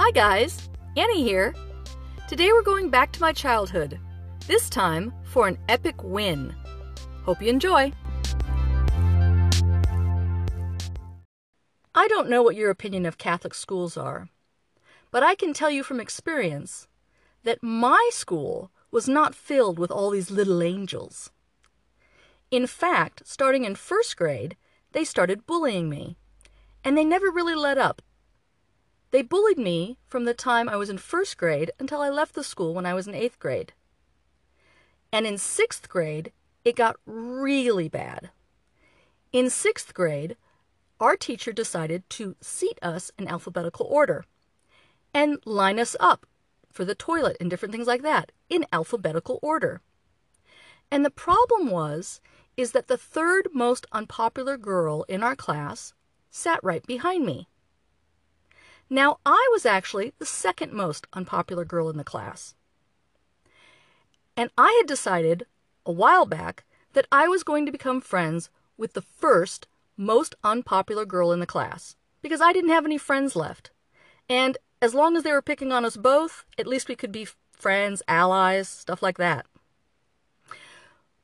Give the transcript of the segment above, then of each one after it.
Hi guys, Annie here. Today we're going back to my childhood, this time for an epic win. Hope you enjoy. I don't know what your opinion of Catholic schools are, but I can tell you from experience that my school was not filled with all these little angels. In fact, starting in first grade, they started bullying me, and they never really let up they bullied me from the time I was in first grade until I left the school when I was in eighth grade. And in sixth grade, it got really bad. In sixth grade, our teacher decided to seat us in alphabetical order and line us up for the toilet and different things like that in alphabetical order. And the problem was is that the third most unpopular girl in our class sat right behind me. Now, I was actually the second most unpopular girl in the class. And I had decided a while back that I was going to become friends with the first most unpopular girl in the class because I didn't have any friends left. And as long as they were picking on us both, at least we could be friends, allies, stuff like that.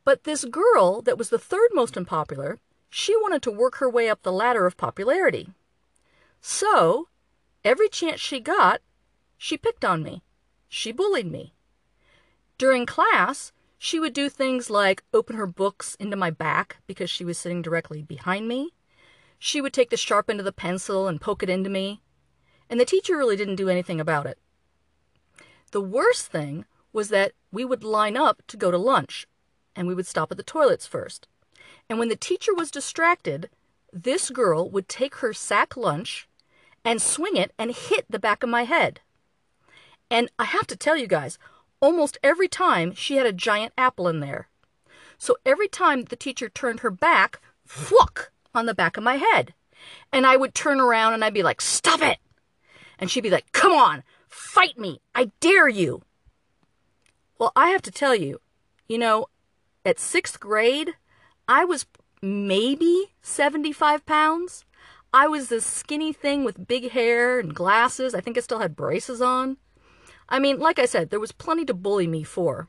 But this girl that was the third most unpopular, she wanted to work her way up the ladder of popularity. So Every chance she got, she picked on me. She bullied me. During class, she would do things like open her books into my back because she was sitting directly behind me. She would take the sharp end of the pencil and poke it into me. And the teacher really didn't do anything about it. The worst thing was that we would line up to go to lunch and we would stop at the toilets first. And when the teacher was distracted, this girl would take her sack lunch and swing it and hit the back of my head. And I have to tell you guys, almost every time she had a giant apple in there. So every time the teacher turned her back, fluck on the back of my head. And I would turn around and I'd be like, stop it. And she'd be like, come on, fight me. I dare you. Well, I have to tell you, you know, at sixth grade, I was maybe 75 pounds. I was this skinny thing with big hair and glasses. I think I still had braces on. I mean, like I said, there was plenty to bully me for.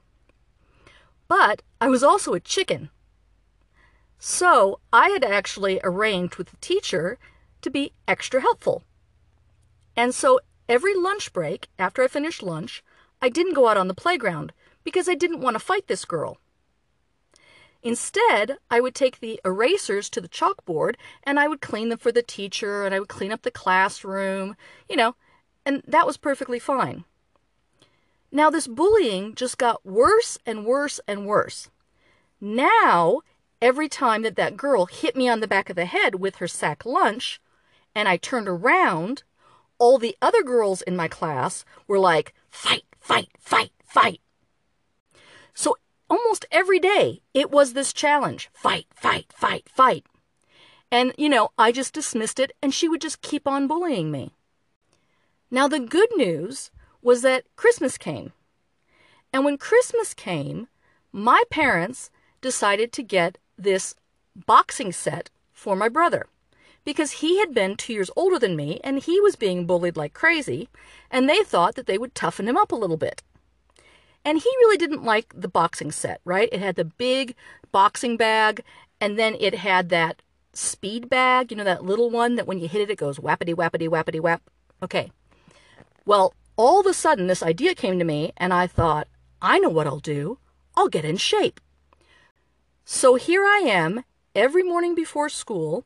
But I was also a chicken. So I had actually arranged with the teacher to be extra helpful. And so every lunch break, after I finished lunch, I didn't go out on the playground because I didn't want to fight this girl. Instead, I would take the erasers to the chalkboard and I would clean them for the teacher and I would clean up the classroom, you know, and that was perfectly fine. Now, this bullying just got worse and worse and worse. Now, every time that that girl hit me on the back of the head with her sack lunch and I turned around, all the other girls in my class were like, fight, fight, fight, fight. So almost every day it was this challenge fight, fight, fight, fight. And, you know, I just dismissed it and she would just keep on bullying me. Now, the good news was that Christmas came. And when Christmas came, my parents decided to get this boxing set for my brother because he had been two years older than me and he was being bullied like crazy, and they thought that they would toughen him up a little bit. And he really didn't like the boxing set, right? It had the big boxing bag, and then it had that speed bag, you know, that little one that when you hit it, it goes whappity, whappity, whappity, whap. Okay. Well, all of a sudden, this idea came to me, and I thought, I know what I'll do. I'll get in shape. So here I am, every morning before school,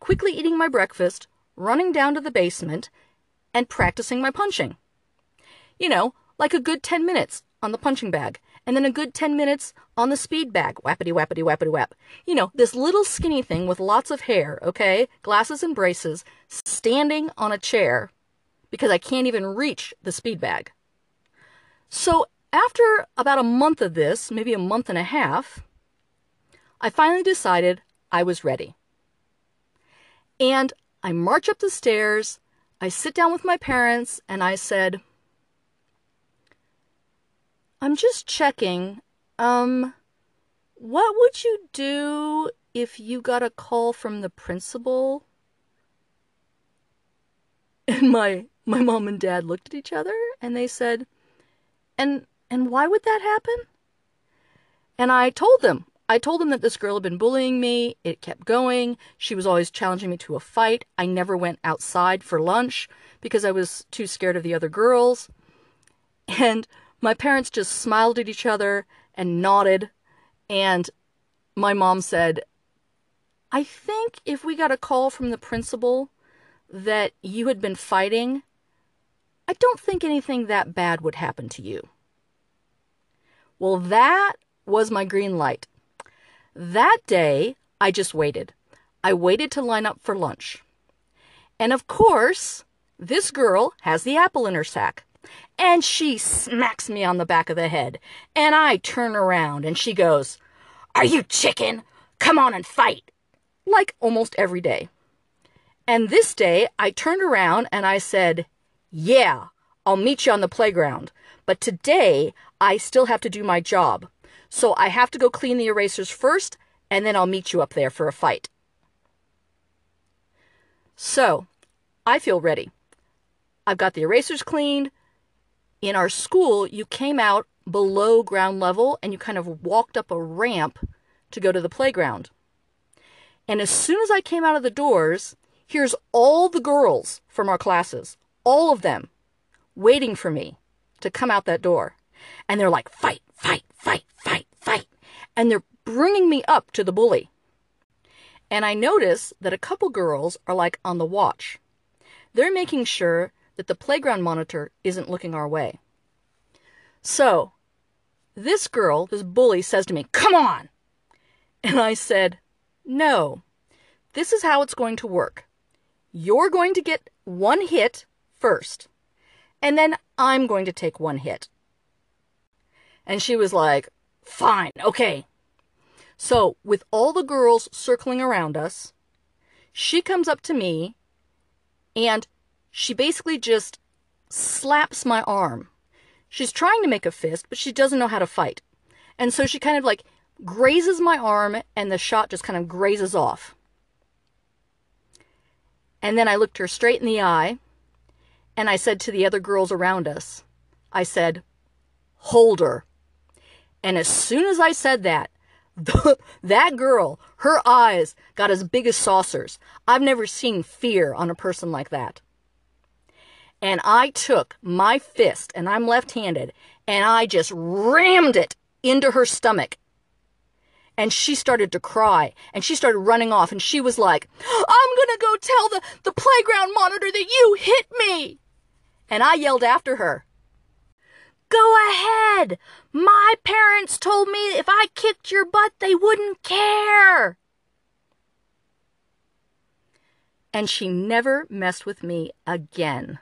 quickly eating my breakfast, running down to the basement, and practicing my punching. You know, like a good 10 minutes on the punching bag, and then a good 10 minutes on the speed bag. Whappity, whappity, whappity, whap. You know, this little skinny thing with lots of hair, okay? Glasses and braces, standing on a chair because I can't even reach the speed bag. So, after about a month of this, maybe a month and a half, I finally decided I was ready. And I march up the stairs, I sit down with my parents, and I said, I'm just checking. Um, what would you do if you got a call from the principal? And my my mom and dad looked at each other and they said, "And and why would that happen?" And I told them. I told them that this girl had been bullying me. It kept going. She was always challenging me to a fight. I never went outside for lunch because I was too scared of the other girls. And my parents just smiled at each other and nodded. And my mom said, I think if we got a call from the principal that you had been fighting, I don't think anything that bad would happen to you. Well, that was my green light. That day, I just waited. I waited to line up for lunch. And of course, this girl has the apple in her sack. And she smacks me on the back of the head. And I turn around and she goes, Are you chicken? Come on and fight. Like almost every day. And this day, I turned around and I said, Yeah, I'll meet you on the playground. But today, I still have to do my job. So I have to go clean the erasers first, and then I'll meet you up there for a fight. So, I feel ready. I've got the erasers cleaned. In our school, you came out below ground level and you kind of walked up a ramp to go to the playground. And as soon as I came out of the doors, here's all the girls from our classes, all of them, waiting for me to come out that door. And they're like, fight, fight, fight, fight, fight. And they're bringing me up to the bully. And I notice that a couple girls are like on the watch. They're making sure that the playground monitor isn't looking our way. So, this girl, this bully, says to me, Come on! And I said, No, this is how it's going to work. You're going to get one hit first, and then I'm going to take one hit. And she was like, Fine, okay. So, with all the girls circling around us, she comes up to me and she basically just slaps my arm. She's trying to make a fist, but she doesn't know how to fight. And so she kind of like grazes my arm and the shot just kind of grazes off. And then I looked her straight in the eye and I said to the other girls around us, I said, Hold her. And as soon as I said that, the, that girl, her eyes got as big as saucers. I've never seen fear on a person like that. And I took my fist, and I'm left handed, and I just rammed it into her stomach. And she started to cry, and she started running off, and she was like, I'm gonna go tell the, the playground monitor that you hit me. And I yelled after her, Go ahead. My parents told me if I kicked your butt, they wouldn't care. And she never messed with me again.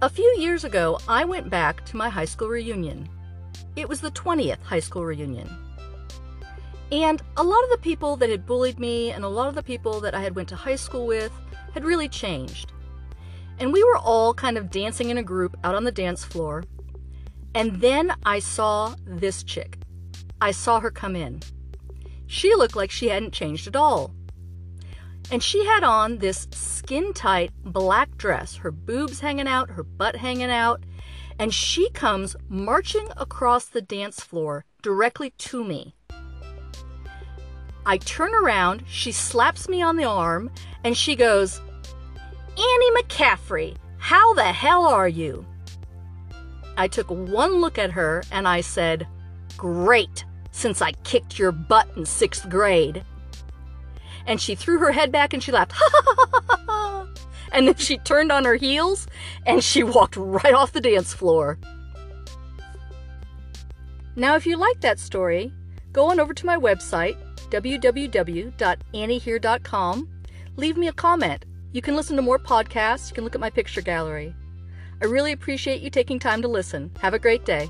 A few years ago, I went back to my high school reunion. It was the 20th high school reunion. And a lot of the people that had bullied me and a lot of the people that I had went to high school with had really changed. And we were all kind of dancing in a group out on the dance floor. And then I saw this chick. I saw her come in. She looked like she hadn't changed at all. And she had on this skin tight black dress, her boobs hanging out, her butt hanging out. And she comes marching across the dance floor directly to me. I turn around, she slaps me on the arm, and she goes, Annie McCaffrey, how the hell are you? I took one look at her and I said, Great, since I kicked your butt in sixth grade. And she threw her head back and she laughed, And then she turned on her heels and she walked right off the dance floor. Now, if you like that story, go on over to my website, www.anniehere.com, leave me a comment you can listen to more podcasts. You can look at my picture gallery. I really appreciate you taking time to listen. Have a great day.